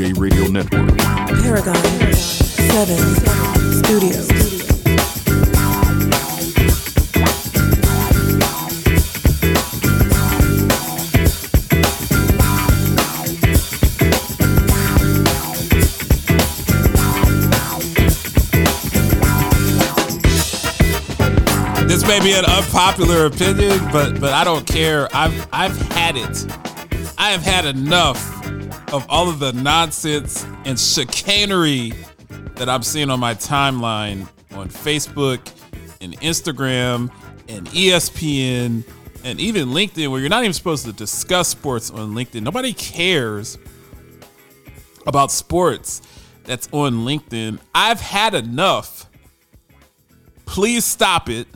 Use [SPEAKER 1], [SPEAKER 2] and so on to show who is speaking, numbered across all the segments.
[SPEAKER 1] Lance Radio Network.
[SPEAKER 2] Paragon 7 Studios.
[SPEAKER 3] This may be an unpopular opinion, but but I don't care. I've I've had it. I have had enough of all of the nonsense and chicanery that I'm seeing on my timeline on Facebook and Instagram and ESPN and even LinkedIn, where you're not even supposed to discuss sports on LinkedIn. Nobody cares about sports that's on LinkedIn. I've had enough. Please stop it.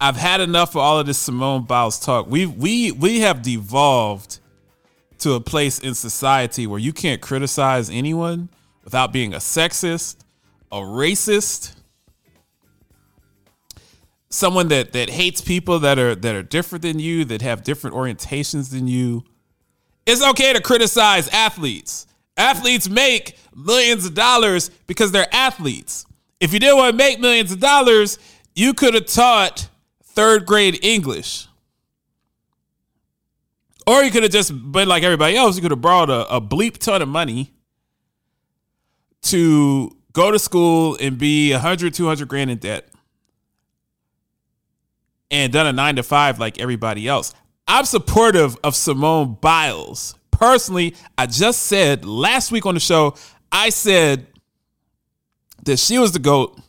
[SPEAKER 3] I've had enough of all of this Simone Biles talk. We we we have devolved to a place in society where you can't criticize anyone without being a sexist, a racist, someone that that hates people that are that are different than you, that have different orientations than you. It's okay to criticize athletes. Athletes make millions of dollars because they're athletes. If you didn't want to make millions of dollars, you could have taught third grade English. Or you could have just been like everybody else. You could have borrowed a, a bleep ton of money to go to school and be 100, 200 grand in debt and done a nine to five like everybody else. I'm supportive of Simone Biles. Personally, I just said last week on the show, I said that she was the GOAT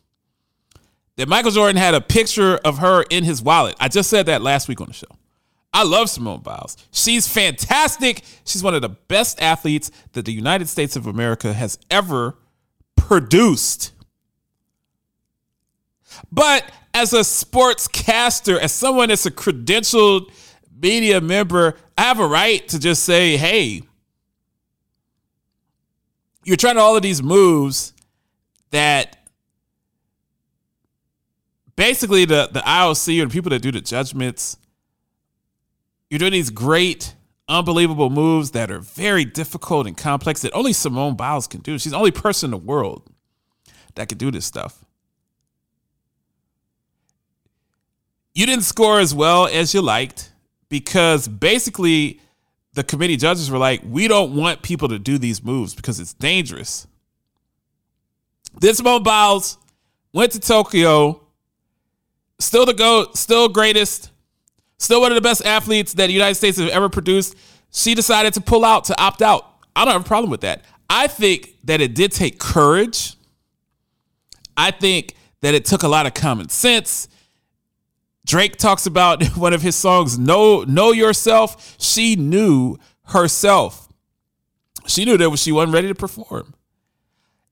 [SPEAKER 3] that Michael Jordan had a picture of her in his wallet. I just said that last week on the show. I love Simone Biles. She's fantastic. She's one of the best athletes that the United States of America has ever produced. But as a sportscaster, as someone that's a credentialed media member, I have a right to just say, hey, you're trying all of these moves that basically the the IOC or the people that do the judgments, you're doing these great, unbelievable moves that are very difficult and complex that only Simone Biles can do. She's the only person in the world that can do this stuff. You didn't score as well as you liked because basically the committee judges were like, we don't want people to do these moves because it's dangerous. This Simone Biles went to Tokyo still the GOAT, still greatest, still one of the best athletes that the United States have ever produced. She decided to pull out, to opt out. I don't have a problem with that. I think that it did take courage. I think that it took a lot of common sense. Drake talks about one of his songs, Know, know Yourself. She knew herself. She knew that she wasn't ready to perform.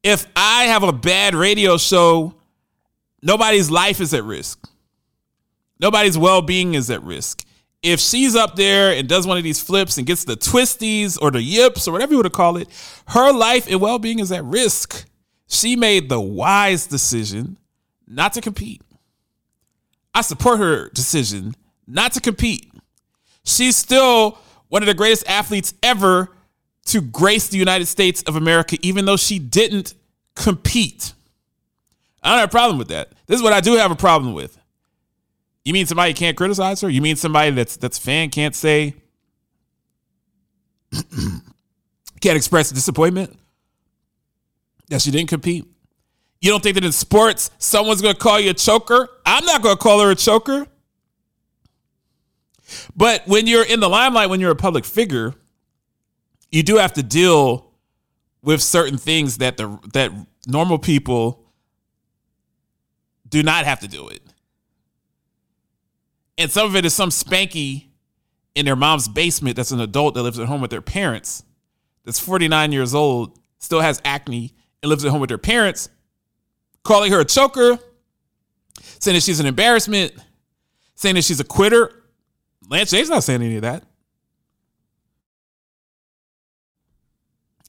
[SPEAKER 3] If I have a bad radio show, nobody's life is at risk. Nobody's well being is at risk. If she's up there and does one of these flips and gets the twisties or the yips or whatever you want to call it, her life and well being is at risk. She made the wise decision not to compete. I support her decision not to compete. She's still one of the greatest athletes ever to grace the United States of America, even though she didn't compete. I don't have a problem with that. This is what I do have a problem with. You mean somebody can't criticize her? You mean somebody that's that's fan can't say can't express disappointment that she didn't compete? You don't think that in sports someone's going to call you a choker? I'm not going to call her a choker. But when you're in the limelight, when you're a public figure, you do have to deal with certain things that the that normal people do not have to do it and some of it is some spanky in their mom's basement that's an adult that lives at home with their parents that's 49 years old still has acne and lives at home with their parents calling her a choker saying that she's an embarrassment saying that she's a quitter. Lance james not saying any of that.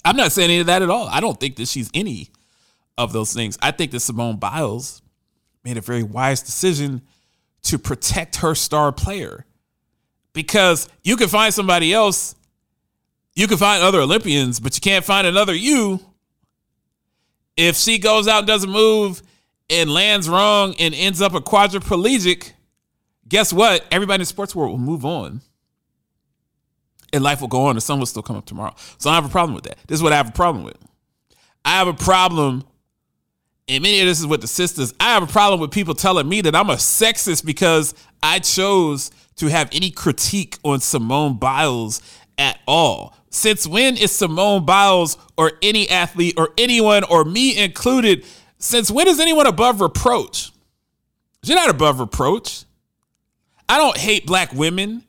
[SPEAKER 3] I'm not saying any of that at all. I don't think that she's any of those things. I think that simone biles made a very wise decision to protect her star player because you can find somebody else. You can find other Olympians, but you can't find another you. If she goes out and doesn't move and lands wrong and ends up a quadriplegic, guess what? Everybody in the sports world will move on. And life will go on, the sun will still come up tomorrow. So I have a problem with that. This is what I have a problem with. I have a problem, and many of this is with the sisters. I have a problem with people telling me that I'm a sexist because I chose to have any critique on Simone Biles at all. Since when is Simone Biles or any athlete or anyone or me included, since when is anyone above reproach? You're not above reproach. I don't hate black women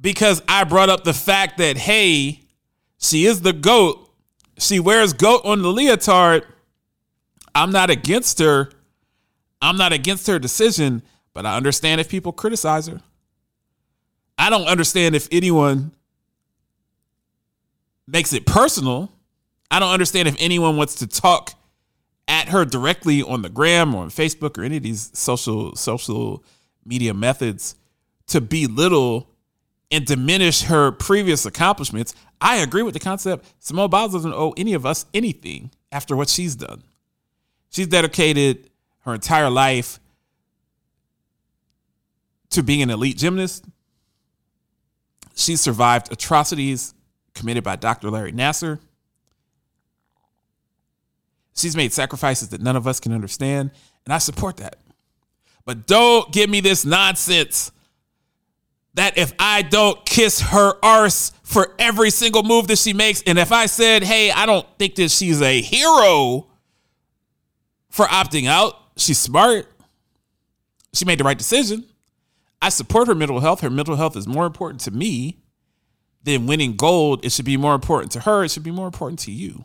[SPEAKER 3] because I brought up the fact that, hey, she is the GOAT. She wears GOAT on the leotard. I'm not against her. I'm not against her decision, but I understand if people criticize her. I don't understand if anyone makes it personal. I don't understand if anyone wants to talk at her directly on the gram or on Facebook or any of these social social media methods to belittle and diminish her previous accomplishments. I agree with the concept. Simone Biles doesn't owe any of us anything after what she's done. She's dedicated her entire life to being an elite gymnast. She survived atrocities committed by Dr. Larry Nassar. She's made sacrifices that none of us can understand, and I support that. But don't give me this nonsense that if I don't kiss her arse for every single move that she makes, and if I said, hey, I don't think that she's a hero for opting out, she's smart. She made the right decision. I support her mental health. Her mental health is more important to me than winning gold. It should be more important to her. It should be more important to you.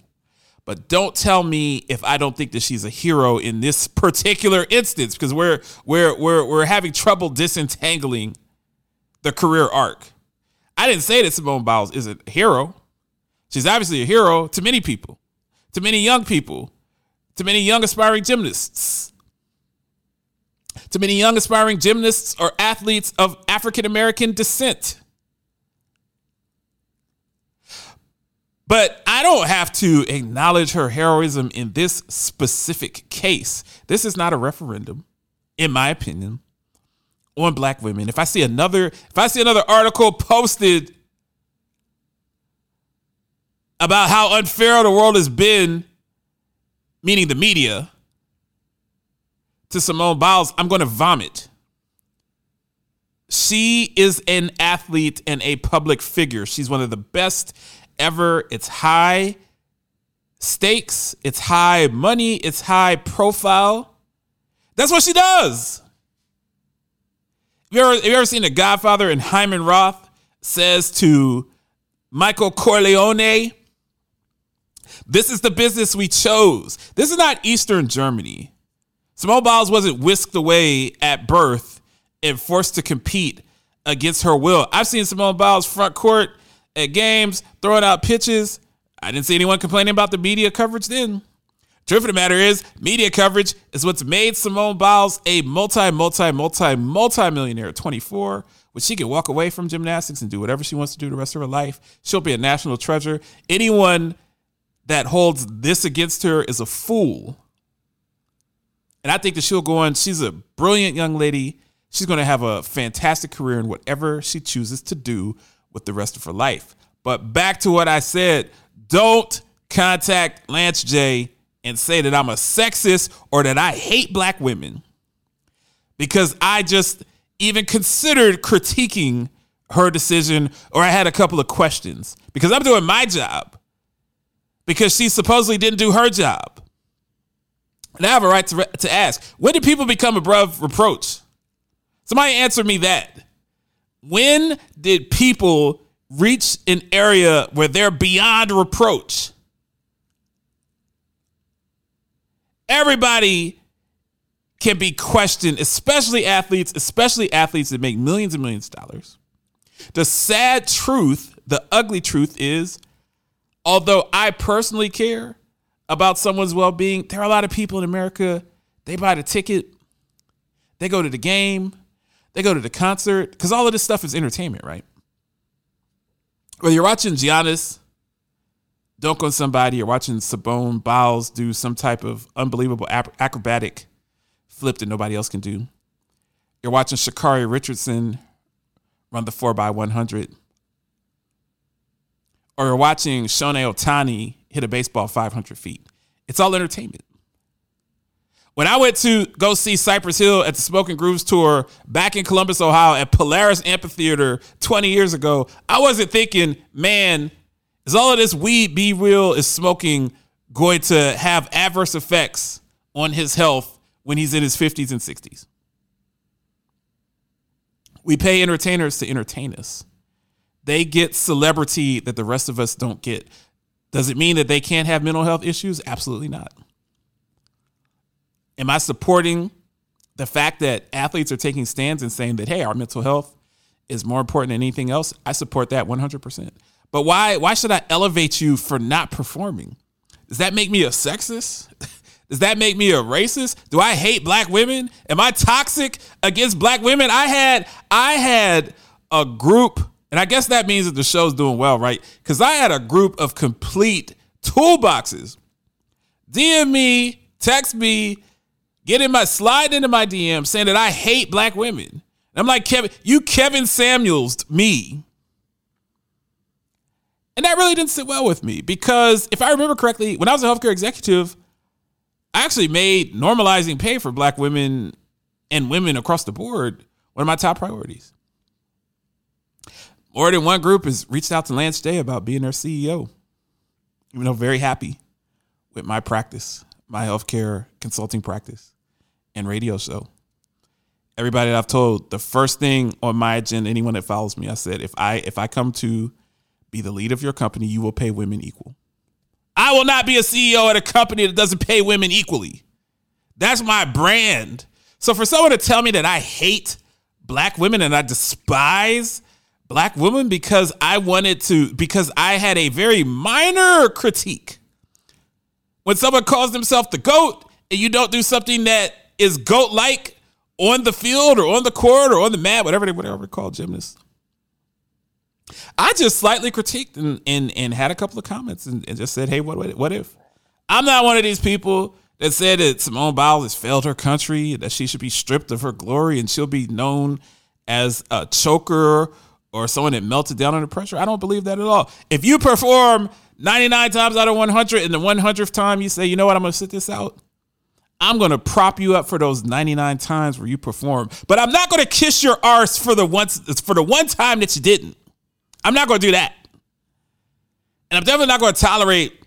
[SPEAKER 3] But don't tell me if I don't think that she's a hero in this particular instance, because we're we're we're we're having trouble disentangling the career arc. I didn't say that Simone Biles is a hero. She's obviously a hero to many people, to many young people, to many young aspiring gymnasts, to many young aspiring gymnasts or athletes of African American descent. But I don't have to acknowledge her heroism in this specific case. This is not a referendum, in my opinion, on black women. If I see another, if I see another article posted about how unfair the world has been, meaning the media, to Simone Biles, I'm going to vomit. She is an athlete and a public figure. She's one of the best ever. It's high stakes, it's high money, it's high profile. That's what she does. Have you ever, have you ever seen The Godfather and Hyman Roth says to Michael Corleone, This is the business we chose. This is not Eastern Germany. Simone Biles wasn't whisked away at birth and forced to compete against her will. I've seen Simone Biles front court at games, throwing out pitches. I didn't see anyone complaining about the media coverage then. Truth of the matter is, media coverage is what's made Simone Biles a multi, multi, multi, multi millionaire at 24, which she can walk away from gymnastics and do whatever she wants to do the rest of her life. She'll be a national treasure. Anyone that holds this against her is a fool. And I think that she'll go on. She's a brilliant young lady. She's going to have a fantastic career in whatever she chooses to do with the rest of her life. But back to what I said don't contact Lance J and say that I'm a sexist or that I hate black women because I just even considered critiquing her decision or I had a couple of questions because I'm doing my job because she supposedly didn't do her job. And I have a right to, to ask when did people become above reproach? Somebody answer me that. When did people reach an area where they're beyond reproach? Everybody can be questioned, especially athletes, especially athletes that make millions and millions of dollars. The sad truth, the ugly truth is, although I personally care about someone's well being, there are a lot of people in America, they buy the ticket, they go to the game, They go to the concert because all of this stuff is entertainment, right? Whether you're watching Giannis dunk on somebody, or watching Simone Biles do some type of unbelievable acrobatic flip that nobody else can do. You're watching Sha'Carri Richardson run the 4x100. Or watching Shohei Ohtani hit a baseball 500 feet. It's all entertainment. When I went to go see Cypress Hill at the Smokin' Grooves tour back in Columbus, Ohio at Polaris Amphitheater 20 years ago, I wasn't thinking, man, is all of this weed B-Real is smoking going to have adverse effects on his health when he's in his 50s and 60s? We pay entertainers to entertain us. They get celebrity that the rest of us don't get. Does it mean that they can't have mental health issues? Absolutely not. Am I supporting the fact that athletes are taking stands and saying that, hey, our mental health is more important than anything else? I support that 100%. But why, why should I elevate you for not performing? Does that make me a sexist? Does that make me a racist? Do I hate black women? Am I toxic against black women? I had I had a group, and I guess that means that the show's doing well, right? Because I had a group of complete toolboxes. DM me, text me, get in my slide into my DM saying that I hate black women. And I'm like, Kevin, you Kevin Samuels me. And that really didn't sit well with me because if I remember correctly, when I was a healthcare executive, I actually made normalizing pay for black women and women across the board one of my top priorities. More than one group has reached out to Lance J about being their CEO. Even though very happy with my practice, my healthcare consulting practice and radio show. Everybody that I've told, the first thing on my agenda, anyone that follows me, I said, if I if I come to be the lead of your company, you will pay women equal. I will not be a CEO at a company that doesn't pay women equally. That's my brand. So for someone to tell me that I hate black women and I despise black woman because I wanted to, because I had a very minor critique. When someone calls themselves the GOAT and you don't do something that is GOAT like on the field or on the court or on the mat, whatever they whatever they call gymnasts. I just slightly critiqued and, and, and had a couple of comments and, and just said, hey, what, what if? I'm not one of these people that said that Simone Biles has failed her country, that she should be stripped of her glory and she'll be known as a choker or someone that melted down under pressure. I don't believe that at all. If you perform 99 times out of 100 and the 100th time you say, you know what, I'm going to sit this out, I'm going to prop you up for those 99 times where you perform. But I'm not going to kiss your arse for the once for the one time that you didn't. I'm not going to do that. And I'm definitely not going to tolerate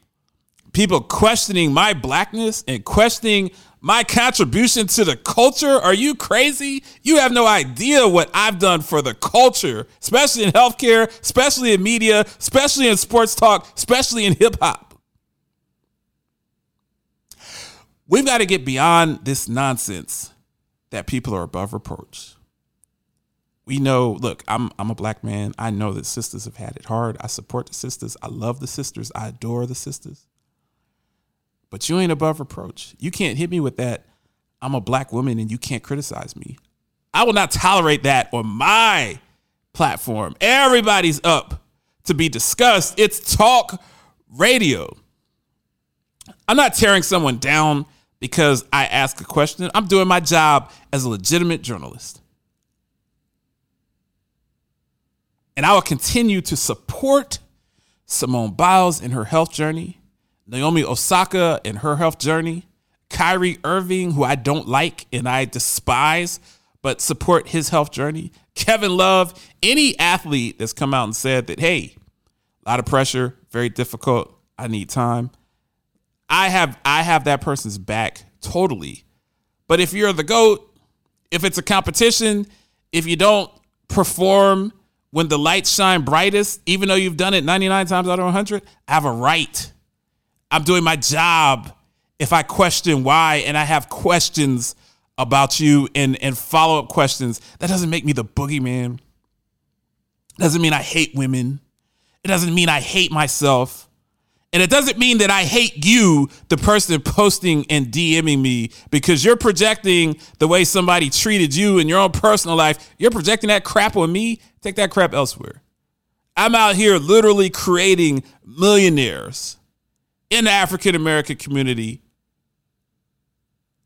[SPEAKER 3] people questioning my blackness and questioning my contribution to the culture. Are you crazy? You have no idea what I've done for the culture, especially in healthcare, especially in media, especially in sports talk, especially in hip hop. We've got to get beyond this nonsense that people are above reproach we know look i'm i'm a black man i know that sisters have had it hard i support the sisters i love the sisters i adore the sisters but you ain't above reproach. You can't hit me with that i'm a black woman and you can't criticize me. I will not tolerate that on my platform. Everybody's up to be discussed. It's talk radio. I'm not tearing someone down because i ask a question. I'm doing my job as a legitimate journalist. And I will continue to support Simone Biles in her health journey, Naomi Osaka and her health journey, Kyrie Irving, who I don't like and I despise, but support his health journey, Kevin Love, any athlete that's come out and said that, hey, a lot of pressure, very difficult, I need time. I have I have that person's back totally. But if you're the GOAT, if it's a competition, if you don't perform when the lights shine brightest, even though you've done it 99 times out of 100, I have a right. I'm doing my job if I question why and I have questions about you and, and follow up questions. That doesn't make me the boogeyman. Doesn't mean I hate women. It doesn't mean I hate myself. And it doesn't mean that I hate you, the person posting and DMing me, because you're projecting the way somebody treated you in your own personal life. You're projecting that crap on me. Take that crap elsewhere. I'm out here literally creating millionaires in the African American community,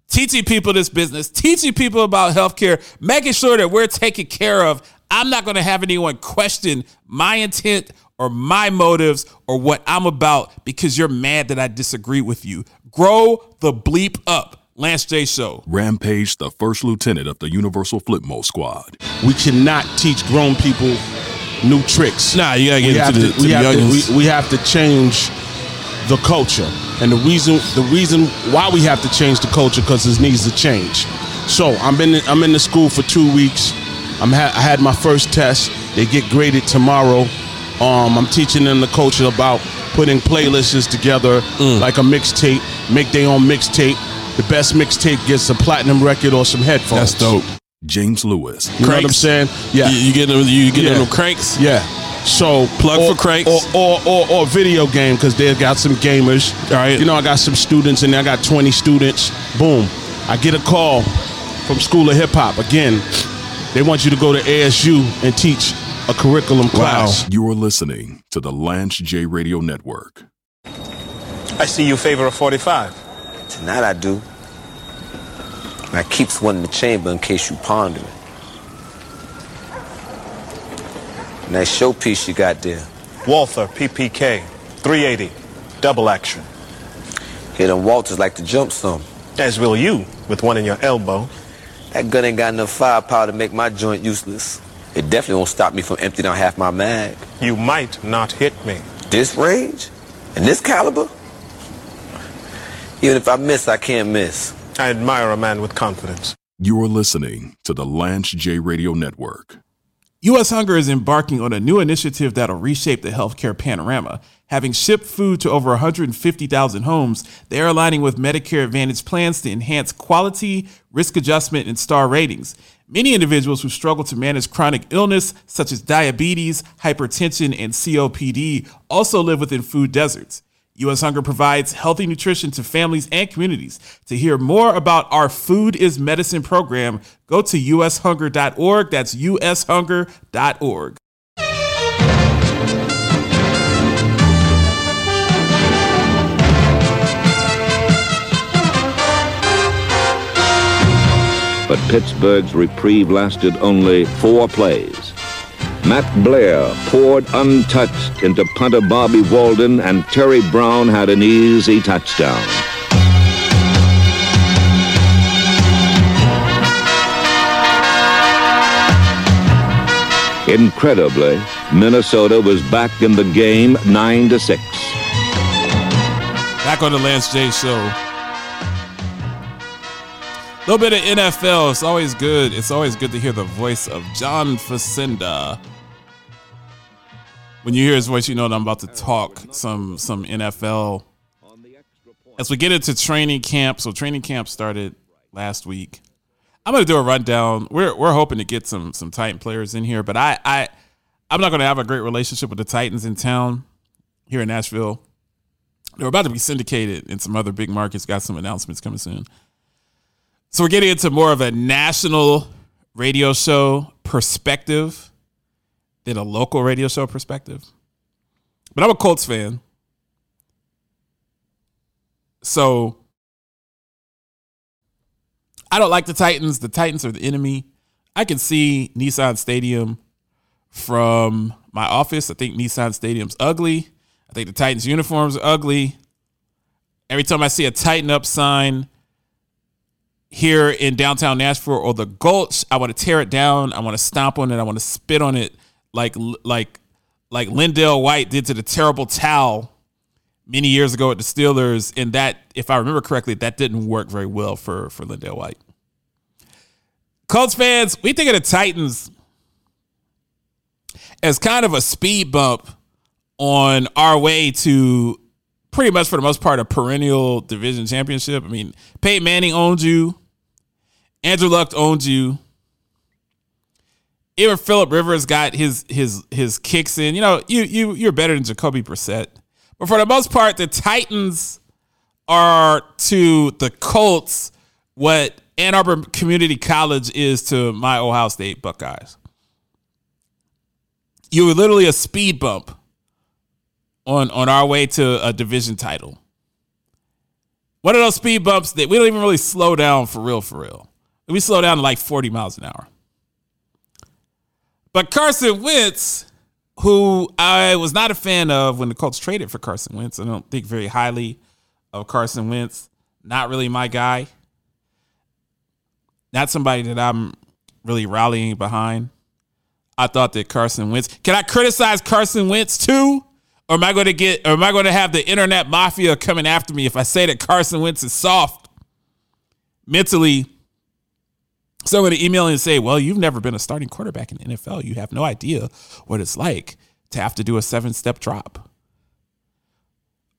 [SPEAKER 3] teaching people this business, teaching people about healthcare, making sure that we're taken care of. I'm not going to have anyone question my intent or my motives or what I'm about because you're mad that I disagree with you. Grow the bleep up. Lance J Show.
[SPEAKER 1] Rampage, the first lieutenant of the Universal Flipmode Squad.
[SPEAKER 4] We cannot teach grown people new tricks.
[SPEAKER 5] Nah, you gotta get
[SPEAKER 4] we
[SPEAKER 5] into the,
[SPEAKER 4] to,
[SPEAKER 5] to
[SPEAKER 4] we,
[SPEAKER 5] the
[SPEAKER 4] have to, we, we have to change the culture, and the reason the reason why we have to change the culture because it needs to change. So I'm in the, I'm in the school for two weeks. I'm ha- I had my first test. They get graded tomorrow. Um, I'm teaching them the culture about putting playlists together
[SPEAKER 5] Mm.
[SPEAKER 4] like a mixtape, make their own mixtape. The best mixtape gets a platinum record or some headphones.
[SPEAKER 5] That's dope.
[SPEAKER 1] James Lewis.
[SPEAKER 4] You know what I'm
[SPEAKER 5] Cranks.
[SPEAKER 4] saying? Yeah.
[SPEAKER 5] You, you get them, you get
[SPEAKER 4] Yeah.
[SPEAKER 5] them cranks.
[SPEAKER 4] Yeah. So
[SPEAKER 5] Plug
[SPEAKER 4] or,
[SPEAKER 5] for cranks.
[SPEAKER 4] or or or, or video game because they've got some gamers.
[SPEAKER 5] All right.
[SPEAKER 4] You know, I got some students and I got 20 students. Boom. I get a call from School of Hip Hop again. They want you to go to ASU and teach a curriculum class.
[SPEAKER 1] You're listening to the Lance J Radio Network.
[SPEAKER 6] I see you favor a 45.
[SPEAKER 7] Tonight I do. I keeps one in the chamber in case you ponder it. Nice showpiece you got there.
[SPEAKER 6] Walther, PPK, 380, double action.
[SPEAKER 7] Hit them Walthers like to jump some.
[SPEAKER 6] As will you, with one in your elbow.
[SPEAKER 7] That gun ain't got enough firepower to make my joint useless. It definitely won't stop me from emptying out half my mag.
[SPEAKER 6] You might not hit me.
[SPEAKER 7] This range? And this caliber? Even if I miss, I can't miss.
[SPEAKER 6] I admire a man with confidence.
[SPEAKER 1] You're listening to the Lance J Radio Network.
[SPEAKER 3] U.S. Hunger is embarking on a new initiative that'll reshape the healthcare panorama. Having shipped food to over 150,000 homes, they are aligning with Medicare Advantage plans to enhance quality, risk adjustment, and star ratings. Many individuals who struggle to manage chronic illness, such as diabetes, hypertension, and COPD, also live within food deserts. U.S. Hunger provides healthy nutrition to families and communities. To hear more about our Food is Medicine program, go to ushunger.org. That's ushunger.org.
[SPEAKER 8] but Pittsburgh's reprieve lasted only four plays. Matt Blair poured untouched into punter Bobby Walden, and Terry Brown had an easy touchdown. Incredibly, Minnesota was back in the game 9 to 6.
[SPEAKER 3] Back on the Lance J Show. A little bit of NFL. It's always good. It's always good to hear the voice of John Facenda. When you hear his voice, you know that I'm about to talk some some NFL. As we get into training camp, so training camp started last week. I'm gonna do a rundown. We're we're hoping to get some some Titan players in here, but I I I'm not gonna have a great relationship with the Titans in town here in Nashville. They're about to be syndicated in some other big markets. Got some announcements coming soon. So we're getting into more of a national radio show perspective than a local radio show perspective. But I'm a Colts fan. So I don't like the Titans. The Titans are the enemy. I can see Nissan Stadium from my office. I think Nissan Stadium's ugly. I think the Titans uniforms are ugly. Every time I see a Titan Up sign here in downtown Nashville or the Gulch, I want to tear it down. I want to stomp on it. I want to spit on it like like like LenDale White did to the terrible towel many years ago at the Steelers. And that, if I remember correctly, that didn't work very well for for LenDale White. Colts fans, we think of the Titans as kind of a speed bump on our way to pretty much for the most part a perennial division championship. I mean, Peyton Manning owned you, Andrew Luck owned you. Even Philip Rivers got his his his kicks in. You know, you you you're better than Jacoby Brissett. But for the most part, the Titans are to the Colts what Ann Arbor Community College is to my Ohio State Buckeyes. You were literally a speed bump on on our way to a division title. One of those speed bumps that we don't even really slow down for real, for real. We slow down to like 40 miles an hour. But Carson Wentz, who I was not a fan of when the Colts traded for Carson Wentz, I don't think very highly of Carson Wentz. Not really my guy. Not somebody that I'm really rallying behind. I thought that Carson Wentz. Can I criticize Carson Wentz too? Or am I going to get? Or am I going to have the internet mafia coming after me if I say that Carson Wentz is soft mentally? So I'm going to email and say, "Well, you've never been a starting quarterback in the NFL. You have no idea what it's like to have to do a seven-step drop."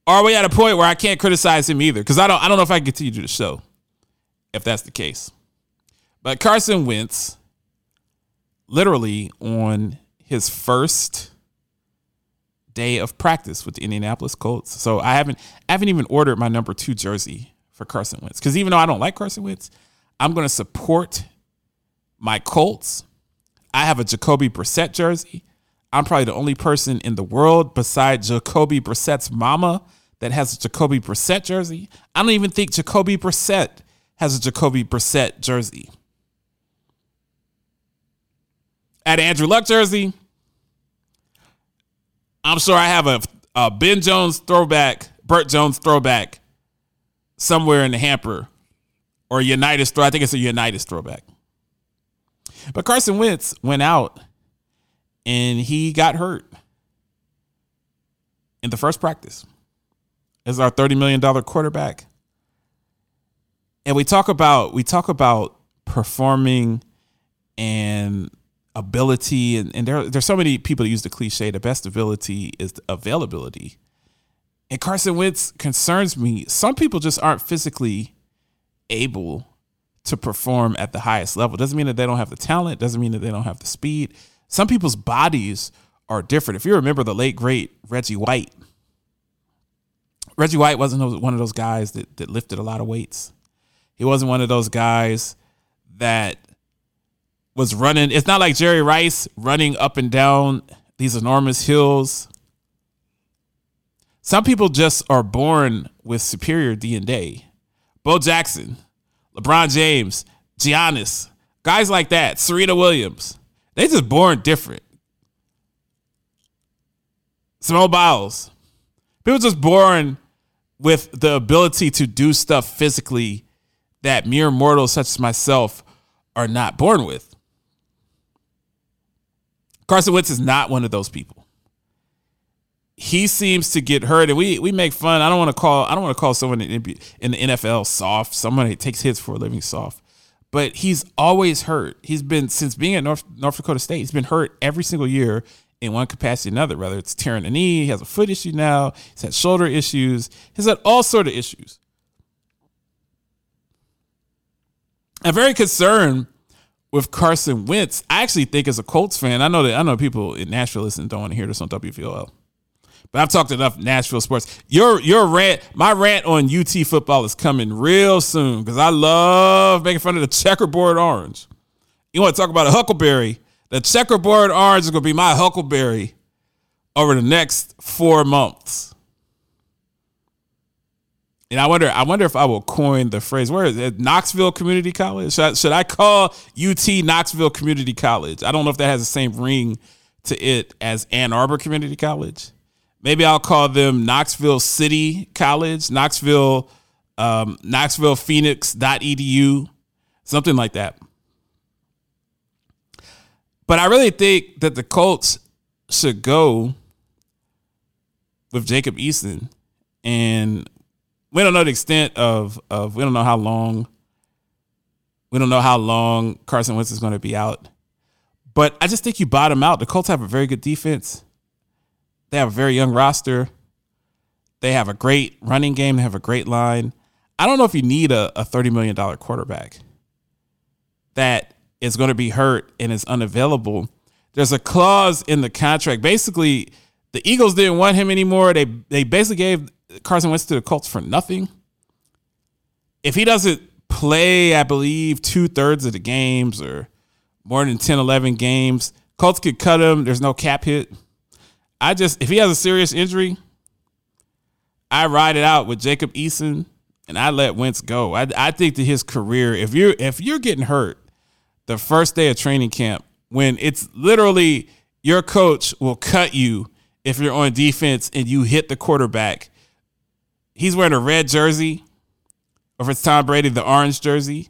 [SPEAKER 3] Are we at a point where I can't criticize him either? Because I don't. I don't know if I can continue to the show if that's the case. But Carson Wentz, literally on his first day of practice with the Indianapolis Colts. So I haven't I haven't even ordered my number two jersey for Carson Wentz. Because even though I don't like Carson Wentz, I'm gonna support my Colts. I have a Jacoby Brissett jersey. I'm probably the only person in the world besides Jacoby Brissett's mama that has a Jacoby Brissett jersey. I don't even think Jacoby Brissett has a Jacoby Brissett jersey. At Andrew Luck jersey, I'm sure I have a, a Ben Jones throwback, Bert Jones throwback somewhere in the hamper or Unitas throw. I think it's a Unitas throwback. But Carson Wentz went out and he got hurt in the first practice as our $30 million quarterback. And we talk about we talk about performing and ability and, and there there's so many people that use the cliche the best ability is availability. And Carson Wentz concerns me. Some people just aren't physically able to perform at the highest level. Doesn't mean that they don't have the talent, doesn't mean that they don't have the speed. Some people's bodies are different. If you remember the late great Reggie White, Reggie White wasn't one of those guys that, that lifted a lot of weights. He wasn't one of those guys that was running. It's not like Jerry Rice running up and down these enormous hills. Some people just are born with superior DNA. Bo Jackson, LeBron James, Giannis, guys like that, Serena Williams, they just born different. Simone Biles, people just born with the ability to do stuff physically that mere mortals such as myself are not born with. Carson Wentz is not one of those people. He seems to get hurt, and we we make fun. I don't want to call I don't want to call someone in the NFL soft. Someone takes hits for a living soft, but he's always hurt. He's been since being at North North Dakota State. He's been hurt every single year in one capacity or another. Whether it's tearing a knee, he has a foot issue now. He's had shoulder issues. He's had all sort of issues. I'm very concerned with Carson Wentz. I actually think as a Colts fan, I know that I know people in Nashville listen don't want to hear this on WVOL. But I've talked enough Nashville sports. Your your rant, my rant on UT football is coming real soon because I love making fun of the checkerboard orange. You want to talk about a huckleberry? The checkerboard orange is going to be my huckleberry over the next four months. And I wonder, I wonder if I will coin the phrase. Where is it? Knoxville Community College? Should I, should I call UT Knoxville Community College? I don't know if that has the same ring to it as Ann Arbor Community College. Maybe I'll call them Knoxville City College, Knoxville, um, Knoxville Phoenix.edu, something like that. But I really think that the Colts should go with Jacob Eason. And we don't know the extent of of we don't know how long we don't know how long Carson Wentz is going to be out. But I just think you bottom out. The Colts have a very good defense. They have a very young roster. They have a great running game. They have a great line. I don't know if you need a, a $30 million quarterback that is going to be hurt and is unavailable. There's a clause in the contract. Basically, The Eagles didn't want him anymore. They they basically gave Carson Wentz to the Colts for nothing. If he doesn't play, I believe, two thirds of the games or more than 10, 11 games, Colts could cut him. There's no cap hit. I just, if he has a serious injury, I ride it out with Jacob Eason and I let Wentz go. I, I think that his career, if you're if you're getting hurt the first day of training camp, when it's literally your coach will cut you if you're on defense and you hit the quarterback. He's wearing a red jersey, or if it's Tom Brady, the orange jersey.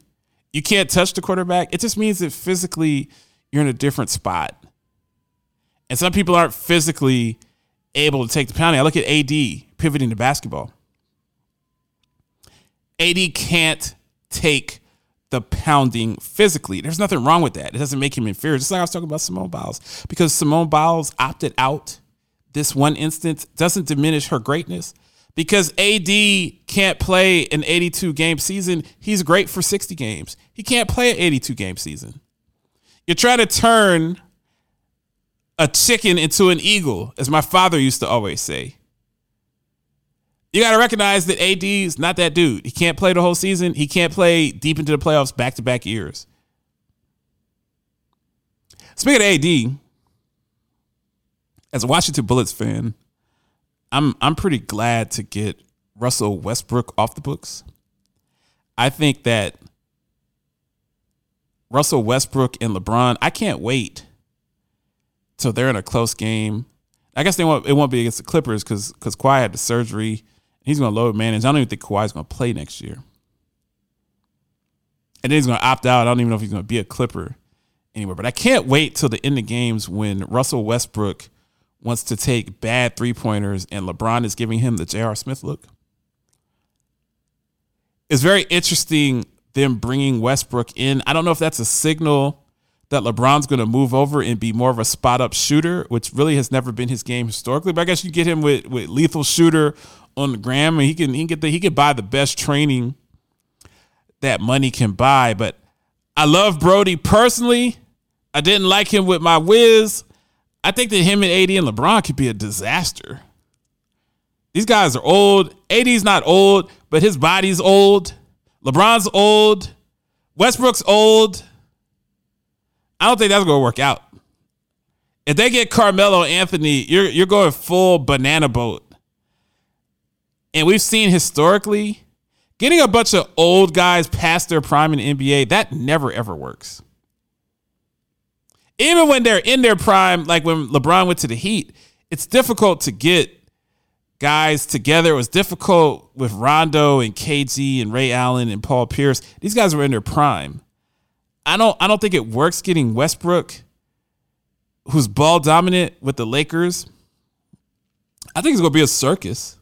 [SPEAKER 3] You can't touch the quarterback. It just means that physically you're in a different spot. And some people aren't physically able to take the pounding. I look at AD pivoting to basketball. AD can't take the pounding physically. There's nothing wrong with that. It doesn't make him inferior. Just like I was talking about Simone Biles, because Simone Biles opted out this one instance doesn't diminish her greatness. Because AD can't play an 82 game season, he's great for 60 games. He can't play an 82 game season. You're trying to turn a chicken into an eagle, as my father used to always say. You got to recognize that AD is not that dude. He can't play the whole season. He can't play deep into the playoffs back to back years. Speaking of AD, as a Washington Bullets fan, I'm I'm pretty glad to get Russell Westbrook off the books. I think that Russell Westbrook and LeBron, I can't wait till they're in a close game. I guess they won't it won't be against the Clippers because because Kawhi had the surgery. He's going to load manage. I don't even think Kawhi's going to play next year. And then he's going to opt out. I don't even know if he's going to be a Clipper anymore. But I can't wait till the end of games when Russell Westbrook wants to take bad three pointers and LeBron is giving him the J.R. Smith look. It's very interesting them bringing Westbrook in. I don't know if that's a signal that LeBron's going to move over and be more of a spot up shooter, which really has never been his game historically. But I guess you get him with, with lethal shooter on the gram, and he can he can get the, he can buy the best training that money can buy. But I love Brodie personally. I didn't like him with my whiz. I think that him and AD and LeBron could be a disaster. These guys are old. AD's not old, but his body's old. LeBron's old. Westbrook's old. I don't think that's going to work out. If they get Carmelo Anthony, you're you're going full banana boat. And we've seen historically, getting a bunch of old guys past their prime in the NBA, that never ever works. Even when they're in their prime, like when LeBron went to the Heat, it's difficult to get guys together. It was difficult with Rondo and KG and Ray Allen and Paul Pierce. These guys were in their prime. I don't I don't think it works getting Westbrook, who's ball dominant with the Lakers. I think it's gonna be a circus.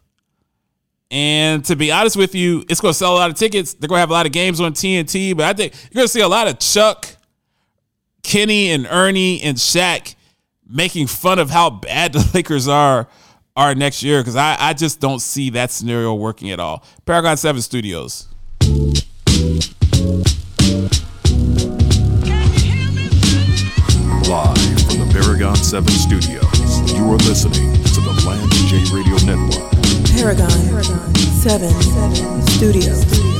[SPEAKER 3] And to be honest with you, it's going to sell a lot of tickets. They're going to have a lot of games on TNT, but I think you're going to see a lot of Chuck, Kenny, and Ernie and Shaq making fun of how bad the Lakers are are next year because I, I just don't see that scenario working at all. Paragon 7 Studios.
[SPEAKER 1] Paragon 7 studios, you are listening to the Lance J Radio Network.
[SPEAKER 2] Paragon 7 Studios.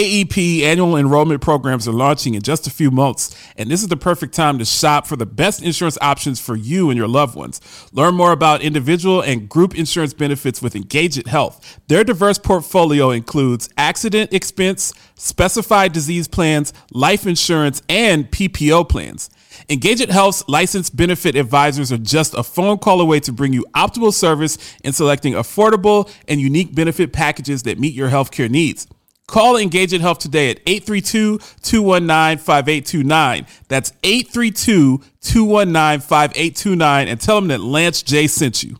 [SPEAKER 3] AEP annual enrollment programs are launching in just a few months, and this is the perfect time to shop for the best insurance options for you and your loved ones. Learn more about individual and group insurance benefits with Engage It Health. Their diverse portfolio includes accident expense, specified disease plans, life insurance, and PPO plans. Engage Health's licensed benefit advisors are just a phone call away to bring you optimal service in selecting affordable and unique benefit packages that meet your healthcare needs. Call Engage It Health today at 832-219-5829. That's 832-219-5829 and tell them that Lance J sent you.